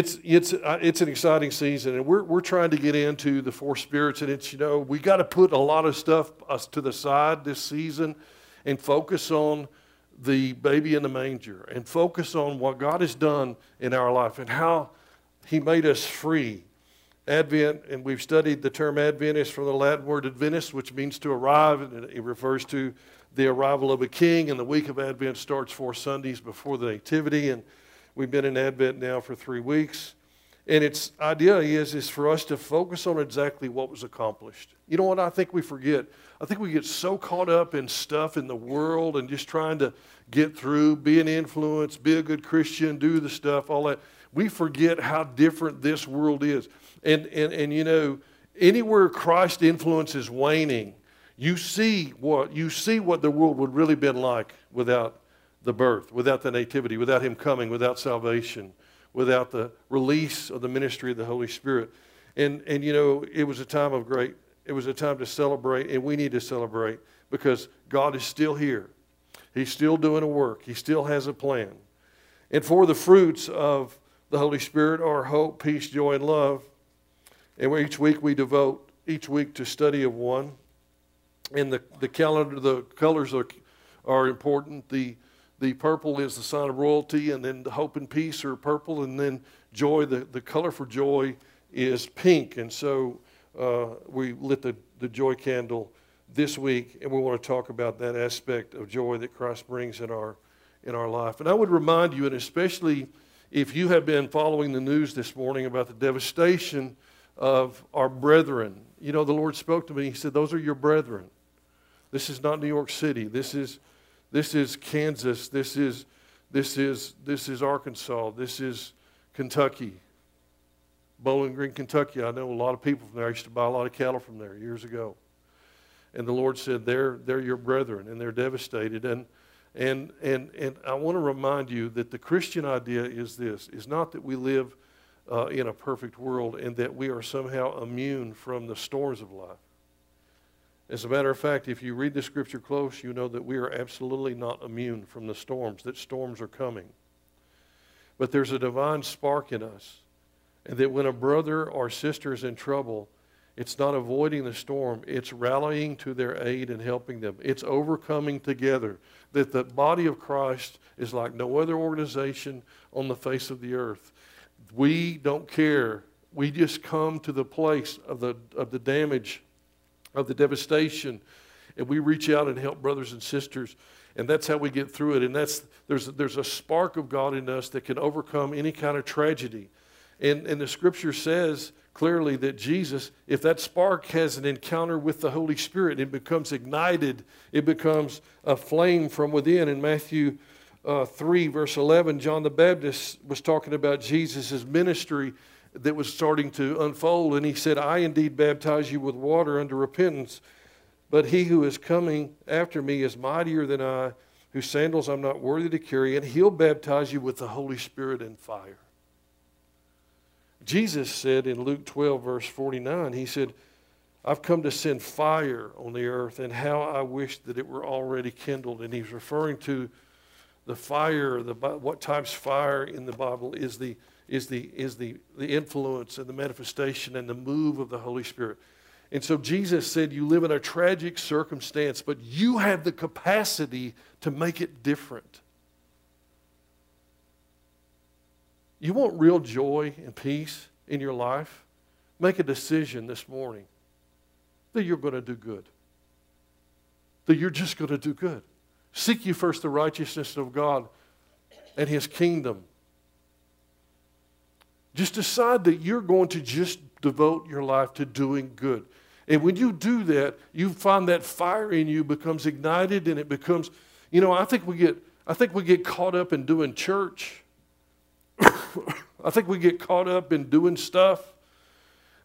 it's, it's, uh, it's an exciting season, and we're, we're trying to get into the four spirits. And it's, you know, we got to put a lot of stuff us to the side this season and focus on the baby in the manger and focus on what God has done in our life and how He made us free. Advent, and we've studied the term Adventist from the Latin word Adventus, which means to arrive, and it refers to the arrival of a king. And the week of Advent starts four Sundays before the Nativity. And We've been in Advent now for three weeks. And its idea is, is for us to focus on exactly what was accomplished. You know what I think we forget? I think we get so caught up in stuff in the world and just trying to get through, be an influence, be a good Christian, do the stuff, all that. We forget how different this world is. And, and, and you know, anywhere Christ influence is waning, you see what you see what the world would really been like without the birth, without the nativity, without him coming, without salvation, without the release of the ministry of the Holy Spirit. And, and you know, it was a time of great, it was a time to celebrate, and we need to celebrate because God is still here. He's still doing a work, He still has a plan. And for the fruits of the Holy Spirit are hope, peace, joy, and love. And each week we devote each week to study of one. And the, the calendar, the colors are, are important. The the purple is the sign of royalty, and then the hope and peace are purple, and then joy, the, the color for joy is pink. And so uh, we lit the, the joy candle this week, and we want to talk about that aspect of joy that Christ brings in our, in our life. And I would remind you, and especially if you have been following the news this morning about the devastation of our brethren, you know, the Lord spoke to me. He said, Those are your brethren. This is not New York City. This is this is Kansas. This is, this is, this is Arkansas. This is Kentucky. Bowling Green, Kentucky. I know a lot of people from there. I used to buy a lot of cattle from there years ago. And the Lord said, They're, they're your brethren, and they're devastated. And, and, and, and I want to remind you that the Christian idea is this is not that we live uh, in a perfect world and that we are somehow immune from the storms of life. As a matter of fact, if you read the scripture close, you know that we are absolutely not immune from the storms, that storms are coming. But there's a divine spark in us, and that when a brother or sister is in trouble, it's not avoiding the storm, it's rallying to their aid and helping them. It's overcoming together. That the body of Christ is like no other organization on the face of the earth. We don't care. We just come to the place of the, of the damage of the devastation. And we reach out and help brothers and sisters. And that's how we get through it. And that's, there's, there's a spark of God in us that can overcome any kind of tragedy. And, and the scripture says clearly that Jesus, if that spark has an encounter with the Holy Spirit, it becomes ignited, it becomes a flame from within. In Matthew uh, 3, verse 11, John the Baptist was talking about Jesus' ministry that was starting to unfold. And he said, I indeed baptize you with water unto repentance, but he who is coming after me is mightier than I, whose sandals I'm not worthy to carry, and he'll baptize you with the Holy Spirit and fire. Jesus said in Luke 12, verse 49, He said, I've come to send fire on the earth, and how I wish that it were already kindled. And he's referring to the fire, the, what type's fire in the Bible is the is the, is the, the influence and the manifestation and the move of the Holy Spirit. And so Jesus said, You live in a tragic circumstance, but you have the capacity to make it different. You want real joy and peace in your life? Make a decision this morning that you're going to do good, that you're just going to do good. Seek you first the righteousness of God and His kingdom just decide that you're going to just devote your life to doing good. And when you do that, you find that fire in you becomes ignited and it becomes, you know, I think we get I think we get caught up in doing church. I think we get caught up in doing stuff.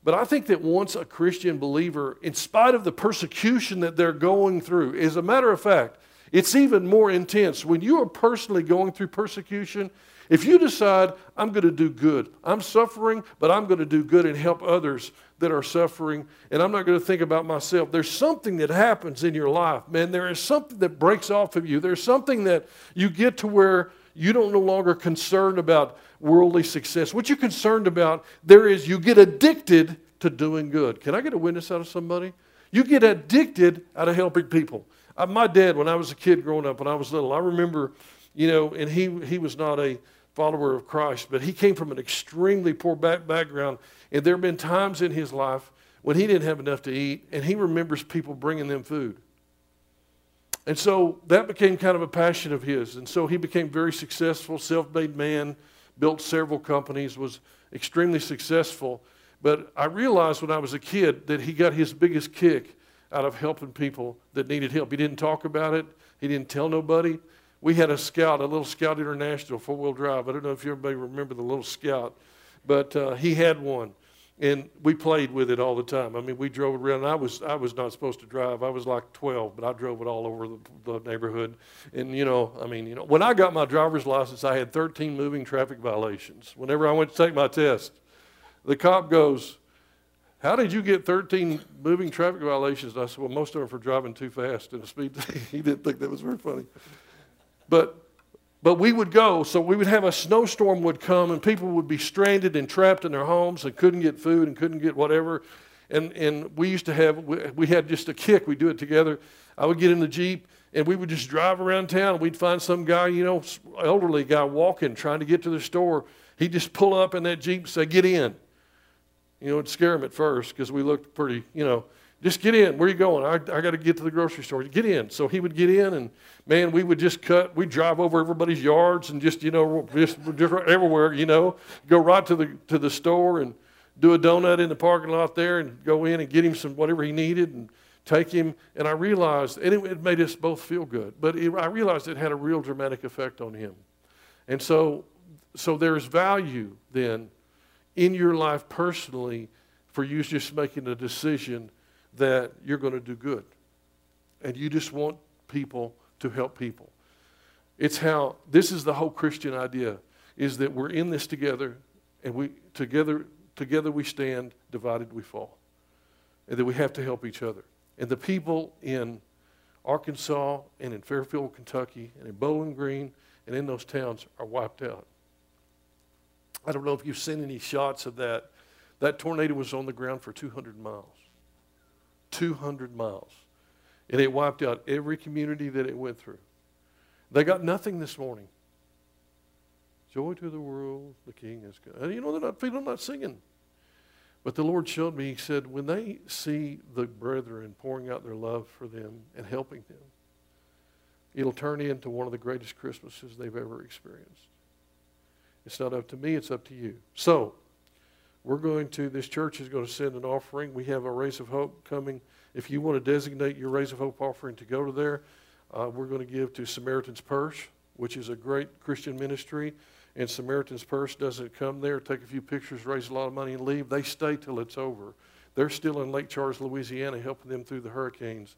But I think that once a Christian believer, in spite of the persecution that they're going through, as a matter of fact, it's even more intense. When you are personally going through persecution, if you decide, I'm going to do good, I'm suffering, but I'm going to do good and help others that are suffering, and I'm not going to think about myself, there's something that happens in your life, man. There is something that breaks off of you. There's something that you get to where you don't no longer concerned about worldly success. What you're concerned about there is you get addicted to doing good. Can I get a witness out of somebody? You get addicted out of helping people. Uh, my dad, when I was a kid growing up, when I was little, I remember, you know, and he, he was not a follower of Christ, but he came from an extremely poor back background. And there have been times in his life when he didn't have enough to eat, and he remembers people bringing them food. And so that became kind of a passion of his. And so he became very successful, self made man, built several companies, was extremely successful. But I realized when I was a kid that he got his biggest kick out of helping people that needed help. He didn't talk about it, he didn't tell nobody. We had a scout, a little Scout International four wheel drive. I don't know if everybody remember the little Scout, but uh, he had one and we played with it all the time. I mean, we drove around. I was I was not supposed to drive. I was like 12, but I drove it all over the, the, neighborhood. And you know, I mean, you know, when I got my driver's license, I had 13 moving traffic violations. Whenever I went to take my test, the cop goes, "How did you get 13 moving traffic violations?" And I said, "Well, most of them for driving too fast in a speed." he didn't think that was very funny, but but we would go, so we would have a snowstorm would come and people would be stranded and trapped in their homes and couldn't get food and couldn't get whatever. And, and we used to have, we had just a kick, we'd do it together. I would get in the Jeep and we would just drive around town and we'd find some guy, you know, elderly guy walking, trying to get to the store. He'd just pull up in that Jeep and say, get in. You know, it'd scare him at first because we looked pretty, you know, just get in. Where are you going? I, I got to get to the grocery store. Get in. So he would get in, and man, we would just cut. We'd drive over everybody's yards and just, you know, just, just everywhere, you know, go right to the, to the store and do a donut in the parking lot there and go in and get him some whatever he needed and take him. And I realized, and it, it made us both feel good, but it, I realized it had a real dramatic effect on him. And so, so there's value then in your life personally for you just making a decision that you're going to do good. And you just want people to help people. It's how this is the whole Christian idea is that we're in this together and we together together we stand, divided we fall. And that we have to help each other. And the people in Arkansas and in Mayfield, Kentucky, and in Bowling Green and in those towns are wiped out. I don't know if you've seen any shots of that. That tornado was on the ground for 200 miles. 200 miles. And it wiped out every community that it went through. They got nothing this morning. Joy to the world, the King is come. You know, they're not, are not singing. But the Lord showed me, He said, when they see the brethren pouring out their love for them and helping them, it'll turn into one of the greatest Christmases they've ever experienced. It's not up to me, it's up to you. So, we're going to, this church is going to send an offering. We have a Rays of Hope coming. If you want to designate your Rays of Hope offering to go to there, uh, we're going to give to Samaritan's Purse, which is a great Christian ministry. And Samaritan's Purse doesn't come there, take a few pictures, raise a lot of money, and leave. They stay till it's over. They're still in Lake Charles, Louisiana, helping them through the hurricanes.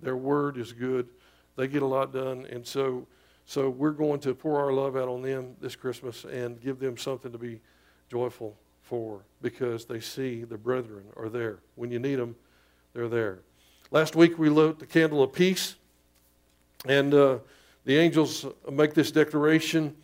Their word is good. They get a lot done. And so, so we're going to pour our love out on them this Christmas and give them something to be joyful for because they see the brethren are there. When you need them, they're there. Last week we lit the candle of peace, and uh, the angels make this declaration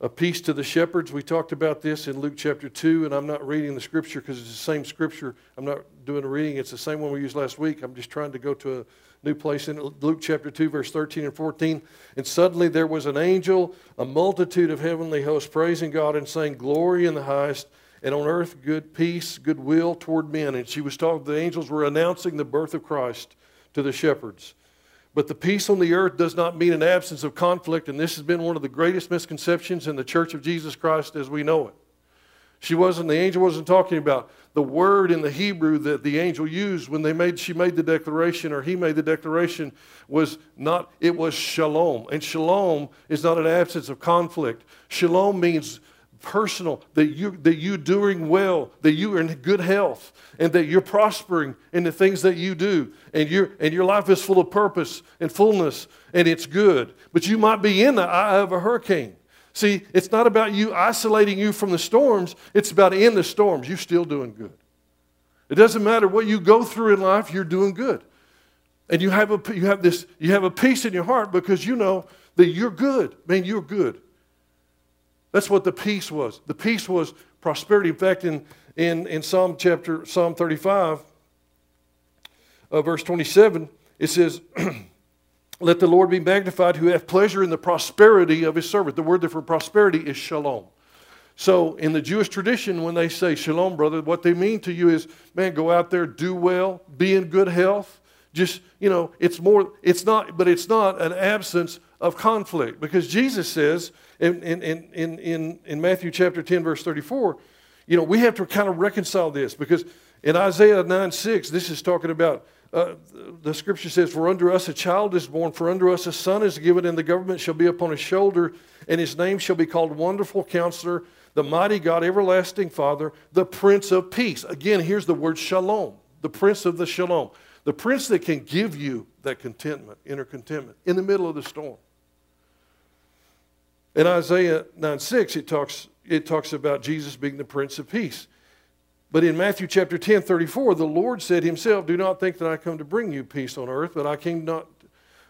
of peace to the shepherds. We talked about this in Luke chapter 2, and I'm not reading the scripture because it's the same scripture. I'm not doing a reading, it's the same one we used last week. I'm just trying to go to a new place in Luke chapter 2, verse 13 and 14. And suddenly there was an angel, a multitude of heavenly hosts praising God and saying, Glory in the highest and on earth good peace, goodwill toward men. And she was talking, the angels were announcing the birth of Christ to the shepherds. But the peace on the earth does not mean an absence of conflict, and this has been one of the greatest misconceptions in the church of Jesus Christ as we know it. She wasn't, the angel wasn't talking about the word in the Hebrew that the angel used when they made, she made the declaration or he made the declaration was not, it was shalom. And shalom is not an absence of conflict. Shalom means personal, that you that you're doing well, that you are in good health, and that you're prospering in the things that you do, and your and your life is full of purpose and fullness, and it's good. But you might be in the eye of a hurricane. See, it's not about you isolating you from the storms, it's about in the storms, you're still doing good. It doesn't matter what you go through in life, you're doing good. And you have a you have this you have a peace in your heart because you know that you're good. Man, you're good. That's what the peace was. The peace was prosperity. In fact, in, in, in Psalm chapter, Psalm 35, uh, verse 27, it says, Let the Lord be magnified who hath pleasure in the prosperity of his servant. The word there for prosperity is shalom. So, in the Jewish tradition, when they say shalom, brother, what they mean to you is, man, go out there, do well, be in good health. Just, you know, it's more, it's not, but it's not an absence of conflict. Because Jesus says in, in, in, in, in Matthew chapter 10, verse 34, you know, we have to kind of reconcile this because in Isaiah 9 6, this is talking about uh, the scripture says, For unto us a child is born, for unto us a son is given, and the government shall be upon his shoulder, and his name shall be called Wonderful Counselor, the Mighty God, Everlasting Father, the Prince of Peace. Again, here's the word shalom, the Prince of the Shalom, the Prince that can give you that contentment, inner contentment, in the middle of the storm. In Isaiah 9 6, it talks, it talks about Jesus being the Prince of Peace. But in Matthew chapter 10, 34, the Lord said himself, Do not think that I come to bring you peace on earth, but I came not,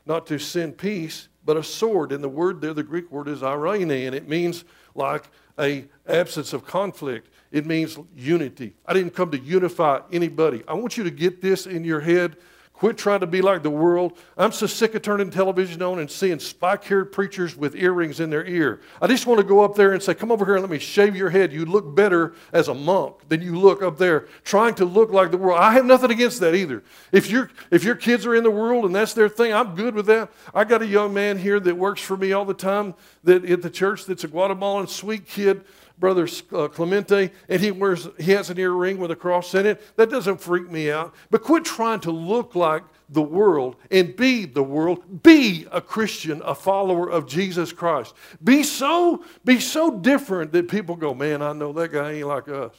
not to send peace, but a sword. And the word there, the Greek word is eirene, and it means like a absence of conflict. It means unity. I didn't come to unify anybody. I want you to get this in your head Quit trying to be like the world. I'm so sick of turning television on and seeing spike haired preachers with earrings in their ear. I just want to go up there and say, Come over here and let me shave your head. You look better as a monk than you look up there trying to look like the world. I have nothing against that either. If, you if your kids are in the world and that's their thing, I'm good with that. I got a young man here that works for me all the time that at the church that's a Guatemalan sweet kid brother uh, Clemente, and he wears he has an earring with a cross in it. That doesn't freak me out. But quit trying to look like the world and be the world. Be a Christian, a follower of Jesus Christ. Be so be so different that people go, man, I know that guy ain't like us.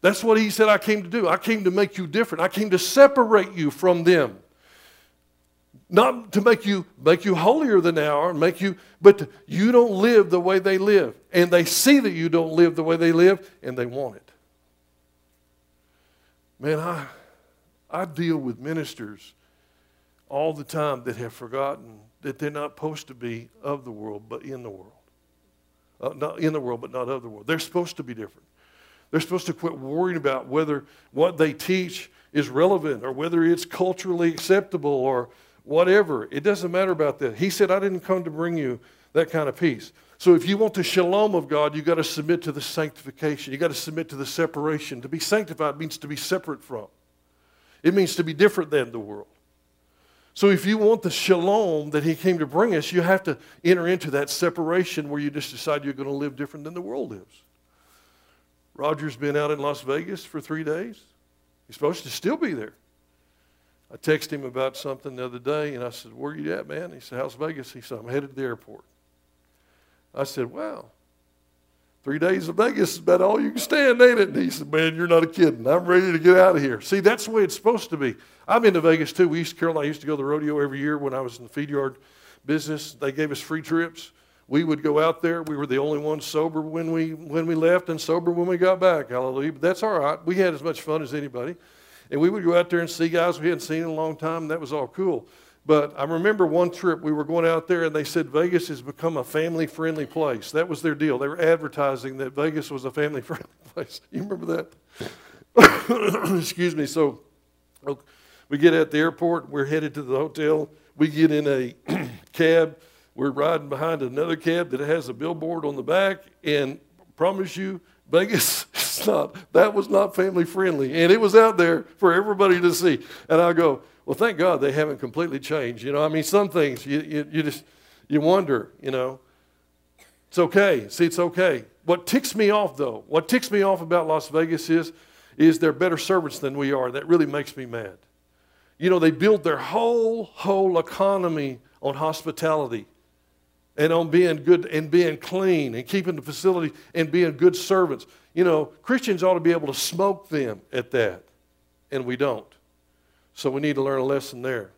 That's what he said I came to do. I came to make you different. I came to separate you from them. Not to make you make you holier than they are, make you, but to, you don't live the way they live. And they see that you don't live the way they live, and they want it. Man, I I deal with ministers all the time that have forgotten that they're not supposed to be of the world, but in the world. Uh, not in the world, but not of the world. They're supposed to be different. They're supposed to quit worrying about whether what they teach is relevant or whether it's culturally acceptable or whatever. It doesn't matter about that. He said, I didn't come to bring you that kind of peace. So if you want the shalom of God, you've got to submit to the sanctification. You've got to submit to the separation. To be sanctified means to be separate from, it means to be different than the world. So if you want the shalom that he came to bring us, you have to enter into that separation where you just decide you're going to live different than the world lives. Roger's been out in Las Vegas for three days. He's supposed to still be there. I texted him about something the other day, and I said, Where you at, man? He said, How's Vegas? He said, I'm headed to the airport. I said, Wow. Three days of Vegas is about all you can stand, ain't it? And he said, Man, you're not a kidding. I'm ready to get out of here. See, that's the way it's supposed to be. I've been to Vegas too. We used to, I used to go to the rodeo every year when I was in the feed yard business. They gave us free trips. We would go out there. We were the only ones sober when we when we left and sober when we got back. Hallelujah. But that's all right. We had as much fun as anybody. And we would go out there and see guys we hadn't seen in a long time. That was all cool. But I remember one trip we were going out there and they said Vegas has become a family friendly place. That was their deal. They were advertising that Vegas was a family friendly place. You remember that? Excuse me. So we get at the airport. We're headed to the hotel. We get in a cab. We're riding behind another cab that has a billboard on the back. And promise you, Vegas is not, that was not family friendly. And it was out there for everybody to see. And I go, well, thank God they haven't completely changed. You know, I mean, some things you, you, you just, you wonder, you know. It's okay. See, it's okay. What ticks me off, though, what ticks me off about Las Vegas is, is they're better servants than we are. That really makes me mad. You know, they build their whole, whole economy on hospitality and on being good and being clean and keeping the facility and being good servants. You know, Christians ought to be able to smoke them at that, and we don't. So we need to learn a lesson there.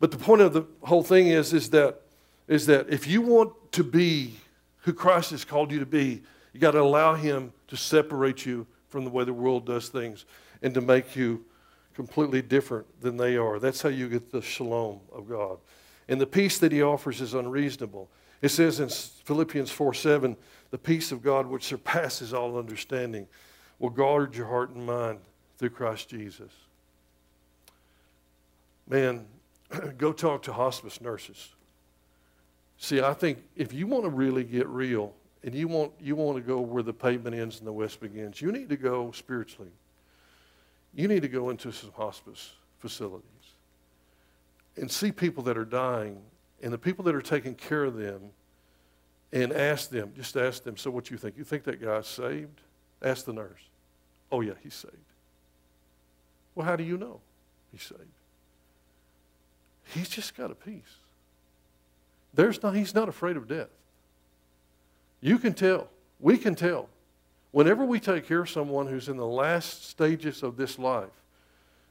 But the point of the whole thing is, is that, is that if you want to be who Christ has called you to be, you got to allow Him to separate you from the way the world does things and to make you completely different than they are. That's how you get the shalom of God. And the peace that he offers is unreasonable. It says in Philippians 4 7, the peace of God which surpasses all understanding will guard your heart and mind through Christ Jesus. Man, go talk to hospice nurses. See, I think if you want to really get real and you want, you want to go where the pavement ends and the west begins, you need to go spiritually. You need to go into some hospice facilities and see people that are dying and the people that are taking care of them and ask them, just ask them, so what you think? You think that guy's saved? Ask the nurse. Oh, yeah, he's saved. Well, how do you know he's saved? He's just got a peace. There's not, he's not afraid of death. You can tell. We can tell. Whenever we take care of someone who's in the last stages of this life,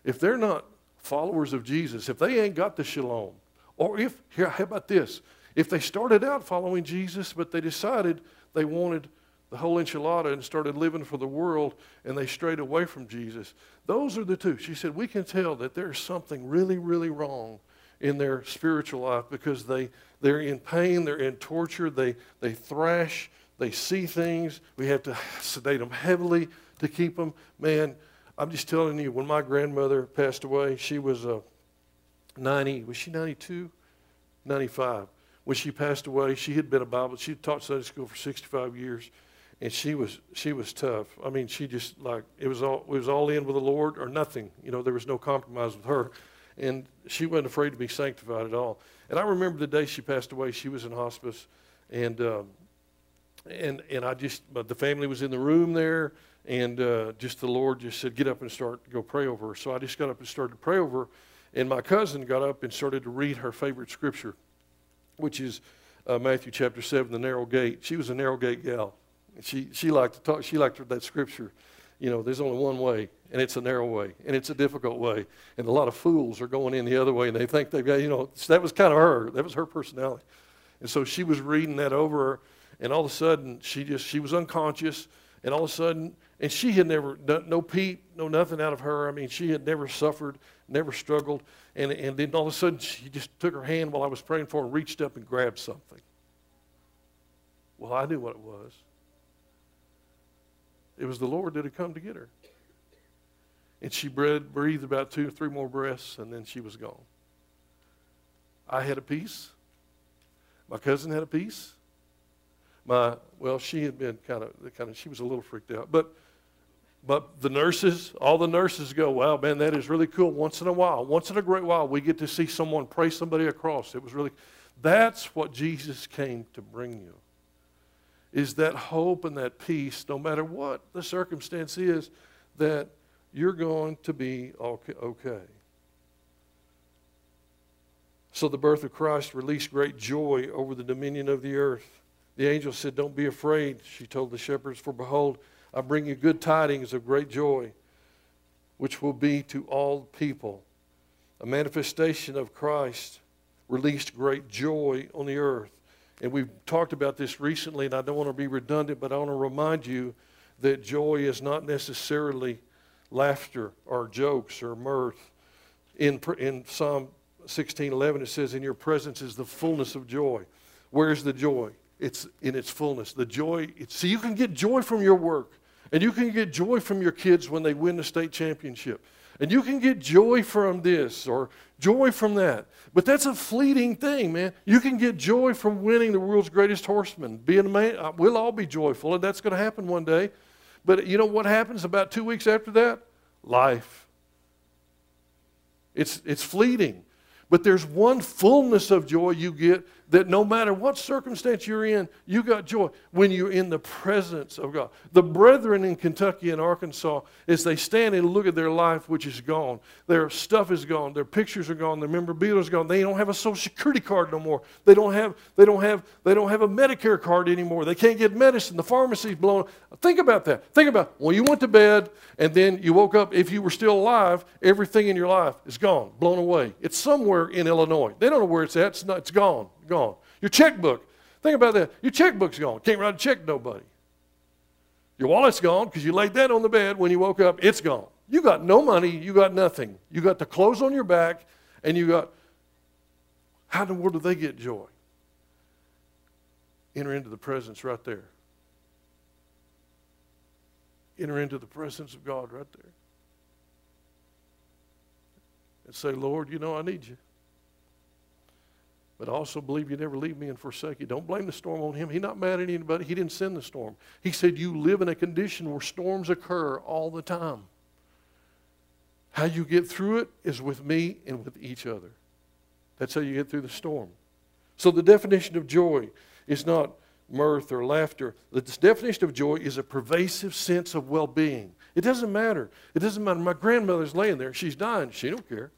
if they're not followers of Jesus, if they ain't got the shalom, or if, here, how about this? If they started out following Jesus, but they decided they wanted the whole enchilada and started living for the world and they strayed away from Jesus, those are the two. She said, We can tell that there's something really, really wrong in their spiritual life because they, they're in pain, they're in torture, they, they thrash, they see things. We have to sedate them heavily to keep them. Man, I'm just telling you, when my grandmother passed away, she was uh, 90, was she 92? 95. When she passed away, she had been a Bible, she had taught Sunday school for 65 years, and she was, she was tough. I mean, she just like, it was all, it was all in with the Lord or nothing. You know, there was no compromise with her. And she wasn't afraid to be sanctified at all. And I remember the day she passed away, she was in hospice, and, um, and, and I just, but the family was in the room there, and uh, just the Lord just said, get up and start, go pray over her. So I just got up and started to pray over her. And my cousin got up and started to read her favorite scripture, which is uh, Matthew chapter 7, the narrow gate. She was a narrow gate gal. She, she liked to talk, she liked that scripture. You know, there's only one way, and it's a narrow way, and it's a difficult way. And a lot of fools are going in the other way, and they think they've got, you know, that was kind of her. That was her personality. And so she was reading that over her, and all of a sudden, she just, she was unconscious, and all of a sudden, and she had never, no peep, no nothing out of her. I mean, she had never suffered, never struggled. And, and then all of a sudden, she just took her hand while I was praying for her and reached up and grabbed something. Well, I knew what it was. It was the Lord that had come to get her. And she breathed about two or three more breaths, and then she was gone. I had a peace. My cousin had a peace. My well, she had been kind of kind of she was a little freaked out, but but the nurses, all the nurses go, wow, man, that is really cool. Once in a while, once in a great while, we get to see someone pray somebody across. It was really, that's what Jesus came to bring you. Is that hope and that peace, no matter what the circumstance is, that you're going to be okay. So the birth of Christ released great joy over the dominion of the earth. The angel said, Don't be afraid, she told the shepherds, for behold, I bring you good tidings of great joy, which will be to all people. A manifestation of Christ released great joy on the earth. And we've talked about this recently, and I don't want to be redundant, but I want to remind you that joy is not necessarily laughter or jokes or mirth. In, in Psalm 16:11 it says, "In your presence is the fullness of joy." Where's the joy? It's in its fullness. The joy. See, you can get joy from your work. And you can get joy from your kids when they win the state championship. And you can get joy from this or joy from that. But that's a fleeting thing, man. You can get joy from winning the world's greatest horseman. Being a man, uh, we'll all be joyful, and that's going to happen one day. But you know what happens about two weeks after that? Life. It's, it's fleeting. But there's one fullness of joy you get that no matter what circumstance you're in, you got joy when you're in the presence of God. The brethren in Kentucky and Arkansas, as they stand and look at their life, which is gone, their stuff is gone, their pictures are gone, their memorabilia is gone. They don't have a Social Security card no more. They don't have, they don't have, they don't have a Medicare card anymore. They can't get medicine. The pharmacy's blown. Think about that. Think about when you went to bed and then you woke up. If you were still alive, everything in your life is gone, blown away. It's somewhere in Illinois. They don't know where it's at. It's, not, it's gone gone. Your checkbook, think about that. Your checkbook's gone. Can't write a check nobody. Your wallet's gone because you laid that on the bed when you woke up. It's gone. You got no money. You got nothing. You got the clothes on your back, and you got. How in the world do they get joy? enter into the presence right there. Enter into the presence of God right there. And say, Lord, you know I need you. But also believe you never leave me and forsake you. Don't blame the storm on him. He's not mad at anybody. He didn't send the storm. He said you live in a condition where storms occur all the time. How you get through it is with me and with each other. That's how you get through the storm. So the definition of joy is not mirth or laughter. The definition of joy is a pervasive sense of well-being. It doesn't matter. It doesn't matter. My grandmother's laying there. She's dying. She don't care.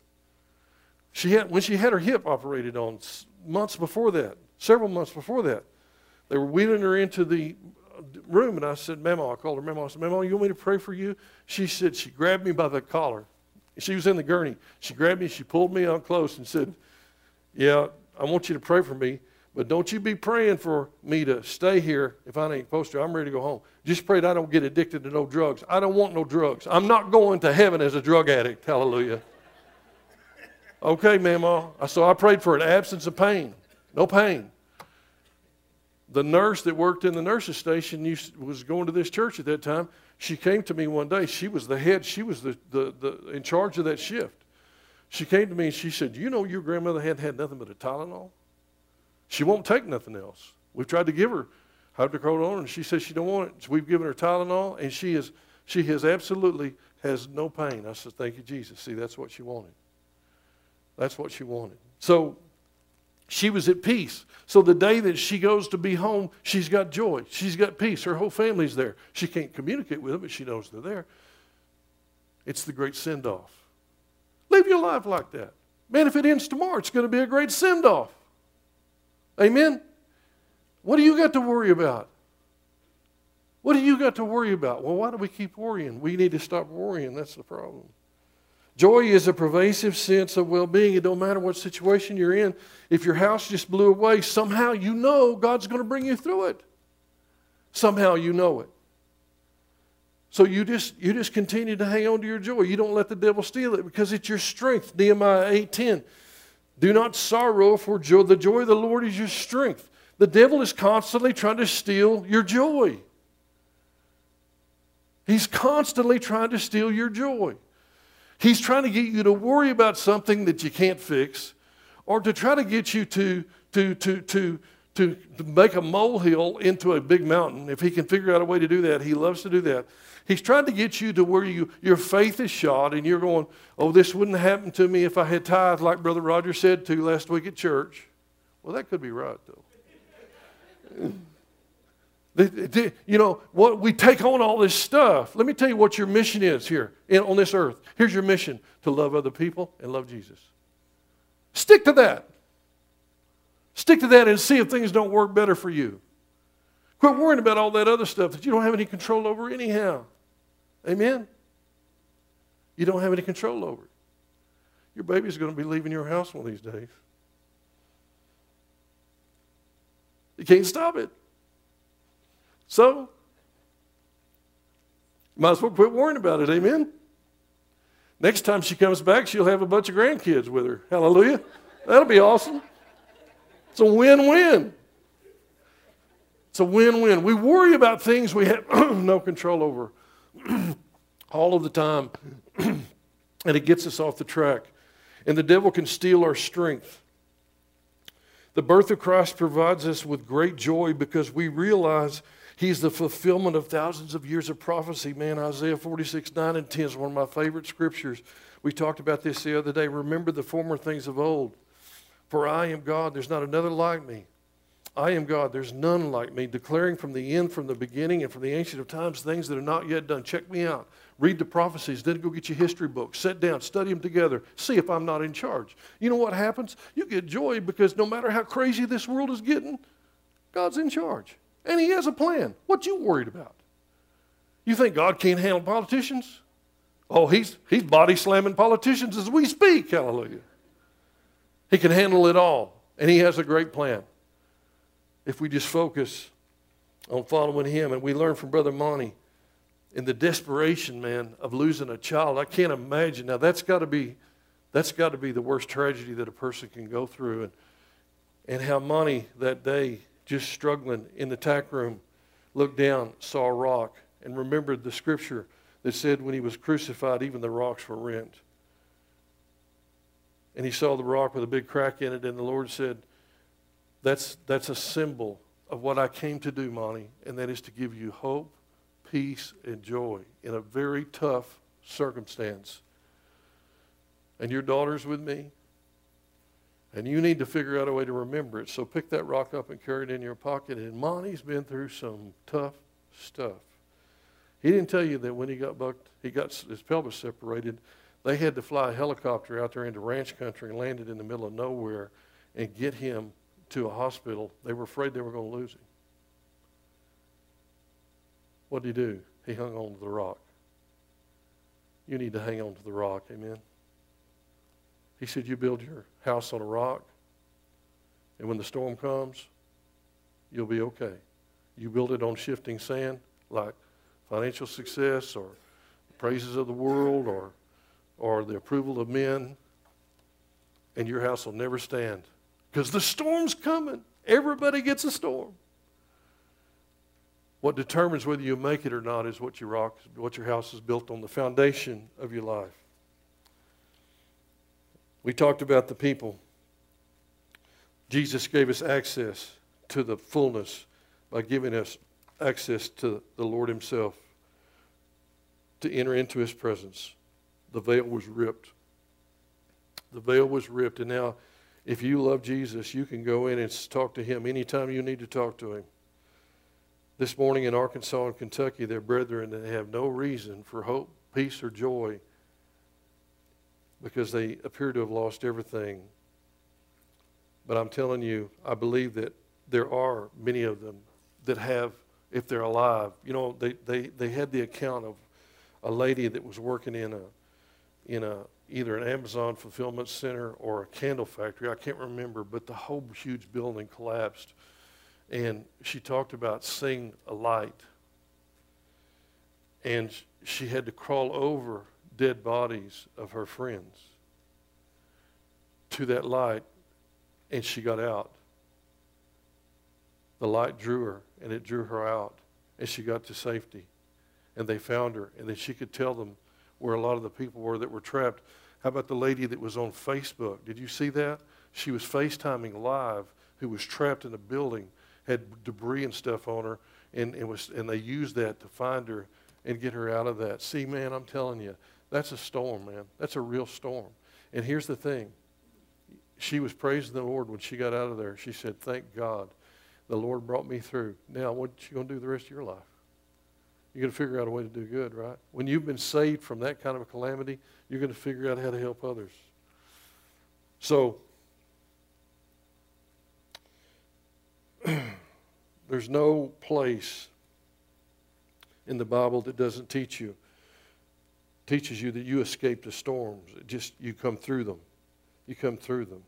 She had, when she had her hip operated on months before that, several months before that, they were wheeling her into the uh, room, and I said, Mama, I called her Mama. I said, Mama, you want me to pray for you? She said, she grabbed me by the collar. She was in the gurney. She grabbed me, she pulled me up close and said, Yeah, I want you to pray for me, but don't you be praying for me to stay here if I ain't supposed to. I'm ready to go home. Just pray that I don't get addicted to no drugs. I don't want no drugs. I'm not going to heaven as a drug addict. Hallelujah. Okay, Mama. So I prayed for an absence of pain. No pain. The nurse that worked in the nurse's station used, was going to this church at that time. She came to me one day. She was the head, she was the, the, the, in charge of that shift. She came to me and she said, You know, your grandmother hadn't had nothing but a Tylenol? She won't take nothing else. We've tried to give her hydrocodone, and she says she don't want it. So we've given her Tylenol, and she is she has absolutely has no pain. I said, Thank you, Jesus. See, that's what she wanted. That's what she wanted. So she was at peace. So the day that she goes to be home, she's got joy. She's got peace. Her whole family's there. She can't communicate with them, but she knows they're there. It's the great send off. Live your life like that. Man, if it ends tomorrow, it's going to be a great send off. Amen? What do you got to worry about? What do you got to worry about? Well, why do we keep worrying? We need to stop worrying. That's the problem. Joy is a pervasive sense of well being. It don't matter what situation you're in. If your house just blew away, somehow you know God's going to bring you through it. Somehow you know it. So you just you just continue to hang on to your joy. You don't let the devil steal it because it's your strength. Nehemiah 8:10. Do not sorrow for joy. The joy of the Lord is your strength. The devil is constantly trying to steal your joy. He's constantly trying to steal your joy. He's trying to get you to worry about something that you can't fix or to try to get you to, to, to, to, to, make a molehill into a big mountain. If he can figure out a way to do that, he loves to do that. He's trying to get you to where you, your faith is shot and you're going, oh, this wouldn't happen to me if I had tithe, like Brother Roger said to last week at church. Well, that could be right, though. You know, what we take on all this stuff. Let me tell you what your mission is here in, on this earth. Here's your mission to love other people and love Jesus. Stick to that. Stick to that and see if things don't work better for you. Quit worrying about all that other stuff that you don't have any control over, anyhow. Amen? You don't have any control over it. Your baby's going to be leaving your house one of these days. You can't stop it. So, might as well quit worrying about it. Amen? Next time she comes back, she'll have a bunch of grandkids with her. Hallelujah. That'll be awesome. It's a win win. It's a win win. We worry about things we have no control over all of the time, and it gets us off the track. And the devil can steal our strength. The birth of Christ provides us with great joy because we realize He's the fulfillment of thousands of years of prophecy. Man, Isaiah 46, 9 and 10 is one of my favorite scriptures. We talked about this the other day. Remember the former things of old. For I am God, there's not another like me. I am God, there's none like me, declaring from the end, from the beginning, and from the ancient of times things that are not yet done. Check me out. Read the prophecies, then go get your history books. Sit down, study them together. See if I'm not in charge. You know what happens? You get joy because no matter how crazy this world is getting, God's in charge. And he has a plan. What you worried about? You think God can't handle politicians? Oh, he's, he's body slamming politicians as we speak. Hallelujah. He can handle it all. And he has a great plan. If we just focus on following him and we learn from Brother Monty in the desperation, man, of losing a child. I can't imagine. Now that's got to be that's got to be the worst tragedy that a person can go through. And and how Monty that day just struggling in the tack room, looked down, saw a rock, and remembered the scripture that said when he was crucified, even the rocks were rent. And he saw the rock with a big crack in it, and the Lord said, That's, that's a symbol of what I came to do, Monty, and that is to give you hope, peace, and joy in a very tough circumstance. And your daughter's with me, and you need to figure out a way to remember it. So pick that rock up and carry it in your pocket. And Monty's been through some tough stuff. He didn't tell you that when he got bucked, he got his pelvis separated. They had to fly a helicopter out there into ranch country and landed in the middle of nowhere and get him to a hospital. They were afraid they were going to lose him. What did he do? He hung on to the rock. You need to hang on to the rock. Amen. He said, You build your house on a rock, and when the storm comes, you'll be okay. You build it on shifting sand, like financial success or praises of the world or, or the approval of men, and your house will never stand because the storm's coming. Everybody gets a storm. What determines whether you make it or not is what your rock, what your house is built on, the foundation of your life. We talked about the people. Jesus gave us access to the fullness by giving us access to the Lord Himself to enter into His presence. The veil was ripped. The veil was ripped. And now, if you love Jesus, you can go in and talk to Him anytime you need to talk to Him. This morning in Arkansas and Kentucky, their brethren have no reason for hope, peace, or joy because they appear to have lost everything. But I'm telling you, I believe that there are many of them that have, if they're alive, you know, they, they, they had the account of a lady that was working in a, in a, either an Amazon fulfillment center or a candle factory. I can't remember, but the whole huge building collapsed. And she talked about seeing a light. And she had to crawl over dead bodies of her friends to that light, and she got out. The light drew her, and it drew her out, and she got to safety. And they found her, and then she could tell them where a lot of the people were that were trapped. How about the lady that was on Facebook? Did you see that? She was FaceTiming live, who was trapped in a building, had debris and stuff on her, and, and, was, and they used that to find her and get her out of that. See, man, I'm telling you, that's a storm, man. That's a real storm. And here's the thing she was praising the Lord when she got out of there. She said, Thank God. The Lord brought me through. Now, what you going to do the rest of your life? You're going to figure out a way to do good, right? When you've been saved from that kind of a calamity, you're going to figure out how to help others. So, there's no place in the Bible that doesn't teach you teaches you that you escape the storms. It just you come through them. You come through them.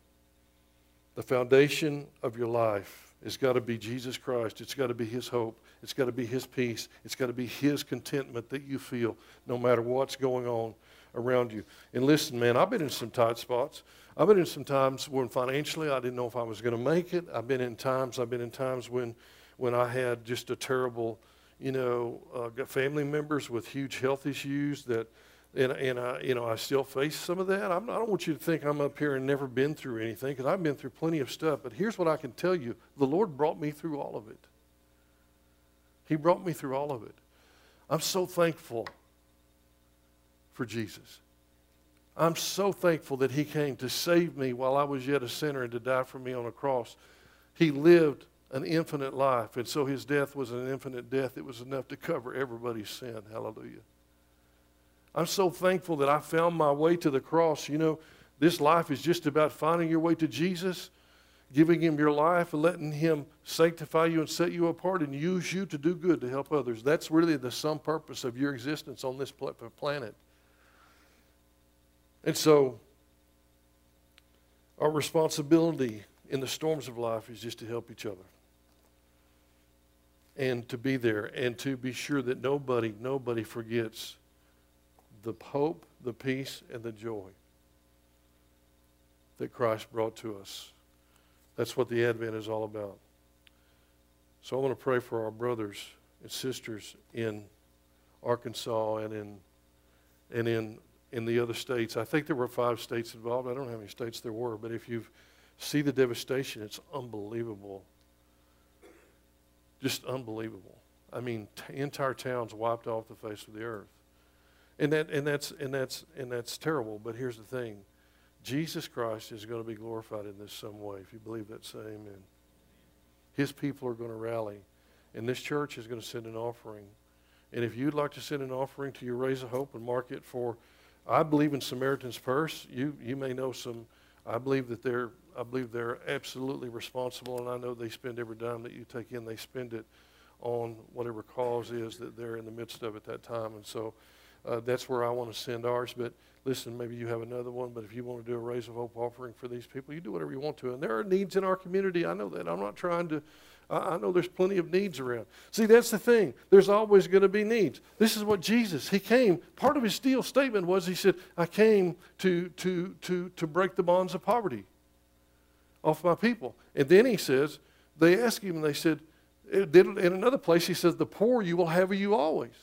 The foundation of your life has got to be Jesus Christ. It's got to be His hope. It's got to be His peace. It's got to be His contentment that you feel no matter what's going on around you. And listen, man, I've been in some tight spots. I've been in some times when financially I didn't know if I was going to make it. I've been in times. I've been in times when, when I had just a terrible, you know, uh, family members with huge health issues that and, and I, you know, I still face some of that. I'm, I do not want you to think I'm up here and never been through anything because I've been through plenty of stuff. But here's what I can tell you the Lord brought me through all of it. He brought me through all of it. I'm so thankful for Jesus. I'm so thankful that He came to save me while I was yet a sinner and to die for me on a cross. He lived an infinite life, and so His death was an infinite death. It was enough to cover everybody's sin. Hallelujah. I'm so thankful that I found my way to the cross. You know, this life is just about finding your way to Jesus, giving Him your life, and letting Him sanctify you and set you apart and use you to do good to help others. That's really the sum purpose of your existence on this planet. And so, our responsibility in the storms of life is just to help each other and to be there and to be sure that nobody, nobody forgets the hope, the peace, and the joy that Christ brought to us. That's what the Advent is all about. So I want to pray for our brothers and sisters in Arkansas and in and in in the other states. I think there were five states involved. I don't know how many states there were, but if you see the devastation, it's unbelievable. Just unbelievable. I mean, t- entire towns wiped off the face of the earth. And that and that's and that's and that's terrible, but here's the thing. Jesus Christ is going to be glorified in this some way. If you believe that, say amen. His people are going to rally. And this church is going to send an offering. And if you'd like to send an offering to your Raise of Hope and mark it for, I believe in Samaritan's Purse. You, you may know some, I believe that they're, I believe they're absolutely responsible, and I know they spend every dime that you take in, they spend it on whatever cause is that they're in the midst of at that time. And so uh, that's where I want to send ours. But listen, maybe you have another one, but if you want to do a Raise of Hope offering for these people, you do whatever you want to. And there are needs in our community. I know that. I'm not trying to I know there's plenty of needs around. See, that's the thing. There's always going to be needs. This is what Jesus, he came. Part of his steel statement was he said, I came to, to, to, to break the bonds of poverty off my people. And then he says, they asked him and they said, in another place, he says, the poor you will have you always.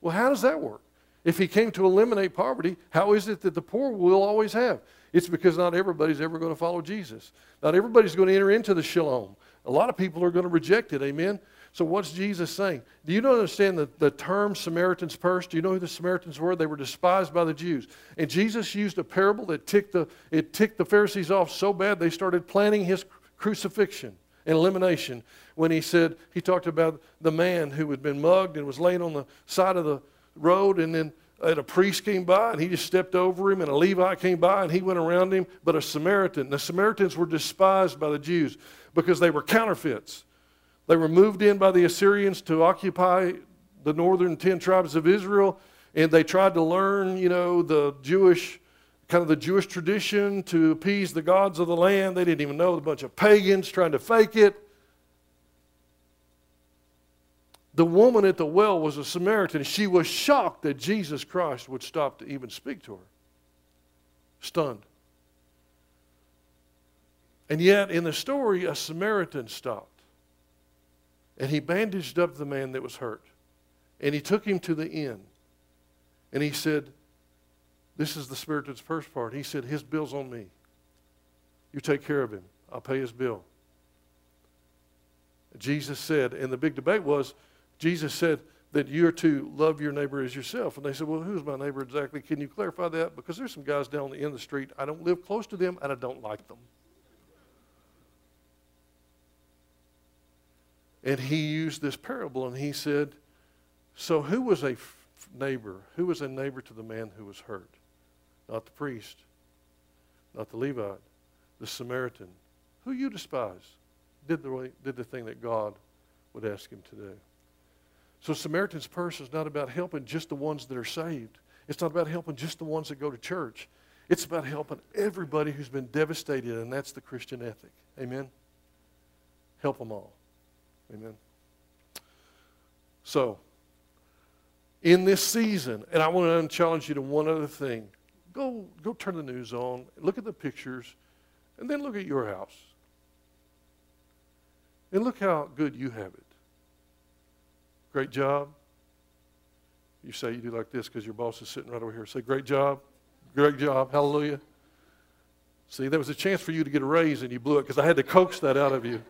Well, how does that work? If he came to eliminate poverty, how is it that the poor will always have? It's because not everybody's ever going to follow Jesus. Not everybody's going to enter into the shalom. A lot of people are going to reject it. Amen. So what's Jesus saying? Do you not understand the, the term Samaritan's purse? Do you know who the Samaritans were? They were despised by the Jews. And Jesus used a parable that ticked the, it ticked the Pharisees off so bad they started planning his crucifixion and elimination when he said, he talked about the man who had been mugged and was laying on the side of the road and then and a priest came by and he just stepped over him and a levite came by and he went around him but a samaritan the samaritans were despised by the jews because they were counterfeits. They were moved in by the Assyrians to occupy the northern 10 tribes of Israel, and they tried to learn, you know, the Jewish, kind of the Jewish tradition to appease the gods of the land. They didn't even know a bunch of pagans trying to fake it. The woman at the well was a Samaritan. She was shocked that Jesus Christ would stop to even speak to her. Stunned. And yet, in the story, a Samaritan stopped. And he bandaged up the man that was hurt. And he took him to the inn. And he said, This is the Samaritan's first part. He said, His bill's on me. You take care of him. I'll pay his bill. Jesus said, and the big debate was, Jesus said that you're to love your neighbor as yourself. And they said, Well, who's my neighbor exactly? Can you clarify that? Because there's some guys down the end of the street. I don't live close to them and I don't like them. And he used this parable and he said, So who was a neighbor? Who was a neighbor to the man who was hurt? Not the priest, not the Levite, the Samaritan. Who you despise did the, did the thing that God would ask him to do. So Samaritan's purse is not about helping just the ones that are saved. It's not about helping just the ones that go to church. It's about helping everybody who's been devastated, and that's the Christian ethic. Amen? Help them all. Amen. So, in this season, and I want to challenge you to one other thing. Go, go turn the news on, look at the pictures, and then look at your house. And look how good you have it. Great job. You say you do like this because your boss is sitting right over here. Say, great job. Great job. Hallelujah. See, there was a chance for you to get a raise and you blew it because I had to coax that out of you.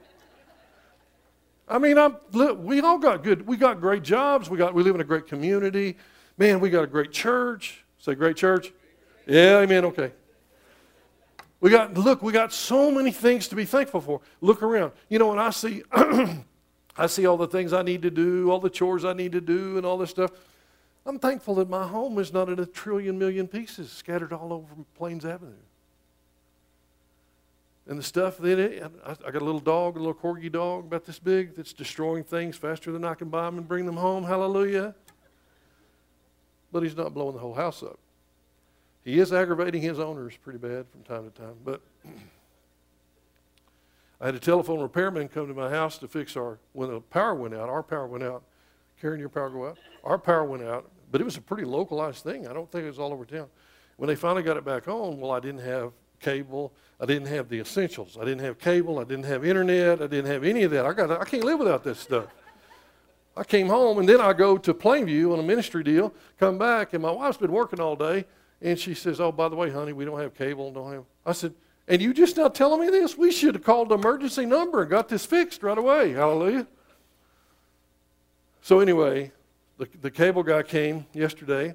I mean, I'm, we all got good. We got great jobs. We got. We live in a great community. Man, we got a great church. Say, great church. Yeah, amen. Okay. We got. Look, we got so many things to be thankful for. Look around. You know, when I see, I see all the things I need to do, all the chores I need to do, and all this stuff. I'm thankful that my home is not in a trillion million pieces scattered all over Plains Avenue and the stuff that it, I, got a little dog, a little corgi dog about this big that's destroying things faster than I can buy them and bring them home. Hallelujah. But he's not blowing the whole house up. He is aggravating his owners pretty bad from time to time. But I had a telephone repairman come to my house to fix our, when the power went out, our power went out. Karen, your power go out? Our power went out, but it was a pretty localized thing. I don't think it was all over town. When they finally got it back on, well, I didn't have cable. I didn't have the essentials. I didn't have cable. I didn't have internet. I didn't have any of that. I got. I can't live without this stuff. I came home and then I go to Plainview on a ministry deal. Come back and my wife's been working all day, and she says, "Oh, by the way, honey, we don't have cable. Don't have." I said, "And you just now telling me this? We should have called the emergency number and got this fixed right away." Hallelujah. So anyway, the, the cable guy came yesterday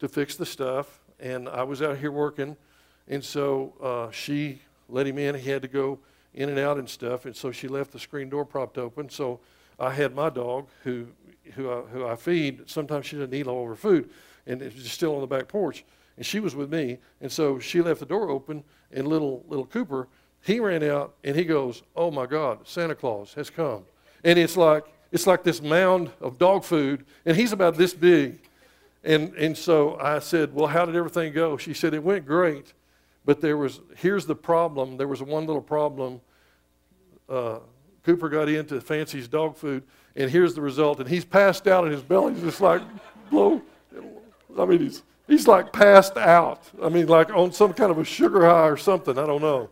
to fix the stuff, and I was out here working, and so uh, she let him in. He had to go in and out and stuff, and so she left the screen door propped open. So I had my dog, who who I, who I feed. Sometimes she doesn't eat all of her food, and it was still on the back porch. And she was with me, and so she left the door open, and little little Cooper, he ran out, and he goes, "Oh my God, Santa Claus has come!" And it's like it's like this mound of dog food, and he's about this big. And, and so I said, Well, how did everything go? She said, It went great, but there was, here's the problem. There was one little problem. Uh, Cooper got into Fancy's dog food, and here's the result. And he's passed out, and his belly's just like blow. I mean, he's, he's like passed out. I mean, like on some kind of a sugar high or something. I don't know.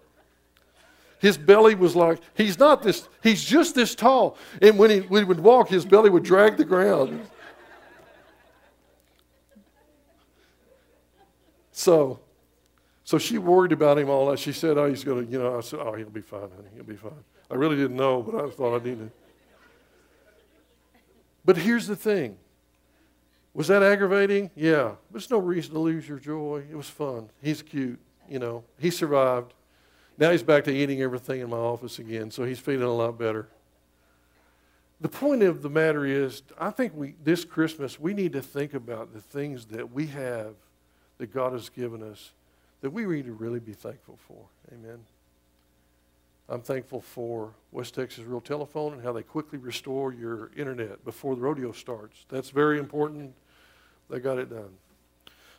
His belly was like, he's not this, he's just this tall. And when he, when he would walk, his belly would drag the ground. So, so she worried about him all that. She said, "Oh, he's going to, you know." I said, "Oh, he'll be fine, honey. He'll be fine." I really didn't know, but I thought I needed. But here's the thing. Was that aggravating? Yeah. There's no reason to lose your joy. It was fun. He's cute, you know. He survived. Now he's back to eating everything in my office again, so he's feeling a lot better. The point of the matter is, I think we, this Christmas, we need to think about the things that we have that God has given us that we need to really be thankful for. Amen. I'm thankful for West Texas Rural Telephone and how they quickly restore your internet before the rodeo starts. That's very important. They got it done.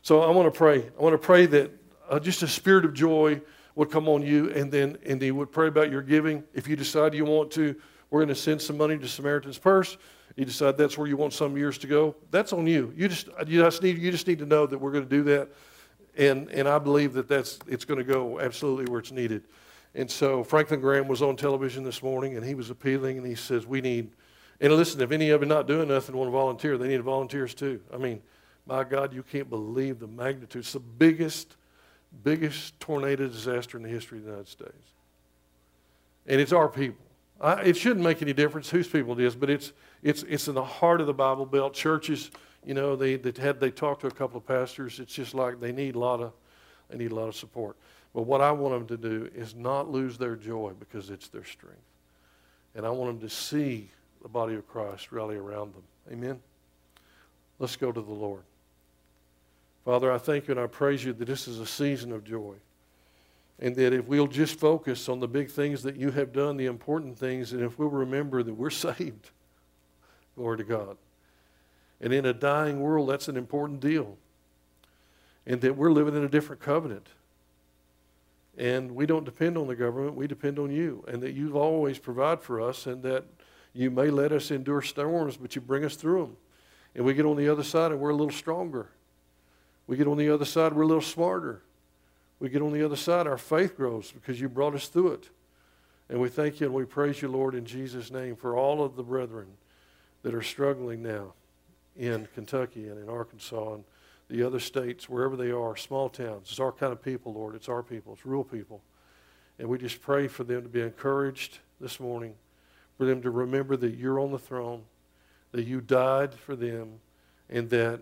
So I want to pray. I want to pray that uh, just a spirit of joy would come on you, and then and he would pray about your giving. If you decide you want to, we're going to send some money to Samaritan's Purse. You decide that's where you want some years to go. That's on you. You just you just need you just need to know that we're going to do that, and and I believe that that's it's going to go absolutely where it's needed. And so Franklin Graham was on television this morning, and he was appealing, and he says we need. And listen, if any of you not doing nothing want to volunteer, they need volunteers too. I mean, my God, you can't believe the magnitude. It's the biggest biggest tornado disaster in the history of the United States. And it's our people. I, it shouldn't make any difference whose people it is, but it's, it's, it's in the heart of the Bible Belt. Churches, you know, they, they had they talked to a couple of pastors. It's just like they need a lot of they need a lot of support. But what I want them to do is not lose their joy because it's their strength. And I want them to see the body of Christ rally around them. Amen. Let's go to the Lord. Father, I thank you and I praise you that this is a season of joy. And that if we'll just focus on the big things that you have done, the important things, and if we'll remember that we're saved, glory to God. And in a dying world, that's an important deal. And that we're living in a different covenant. And we don't depend on the government, we depend on you. And that you always provide for us, and that you may let us endure storms, but you bring us through them. And we get on the other side and we're a little stronger. We get on the other side, we're a little smarter. We get on the other side, our faith grows because you brought us through it. And we thank you and we praise you, Lord, in Jesus' name for all of the brethren that are struggling now in Kentucky and in Arkansas and the other states, wherever they are, small towns. It's our kind of people, Lord. It's our people. It's real people. And we just pray for them to be encouraged this morning, for them to remember that you're on the throne, that you died for them, and that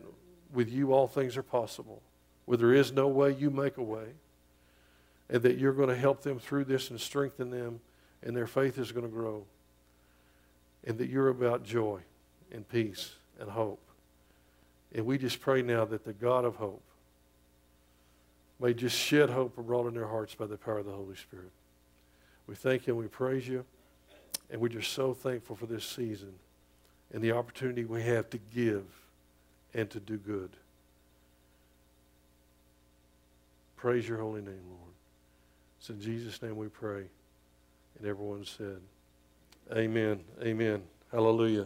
with you all things are possible. Where there is no way, you make a way. And that you're going to help them through this and strengthen them, and their faith is going to grow. And that you're about joy and peace and hope. And we just pray now that the God of hope may just shed hope abroad in their hearts by the power of the Holy Spirit. We thank you and we praise you. And we're just so thankful for this season and the opportunity we have to give and to do good. Praise your holy name, Lord. It's in Jesus' name we pray. And everyone said, Amen. Amen. Hallelujah.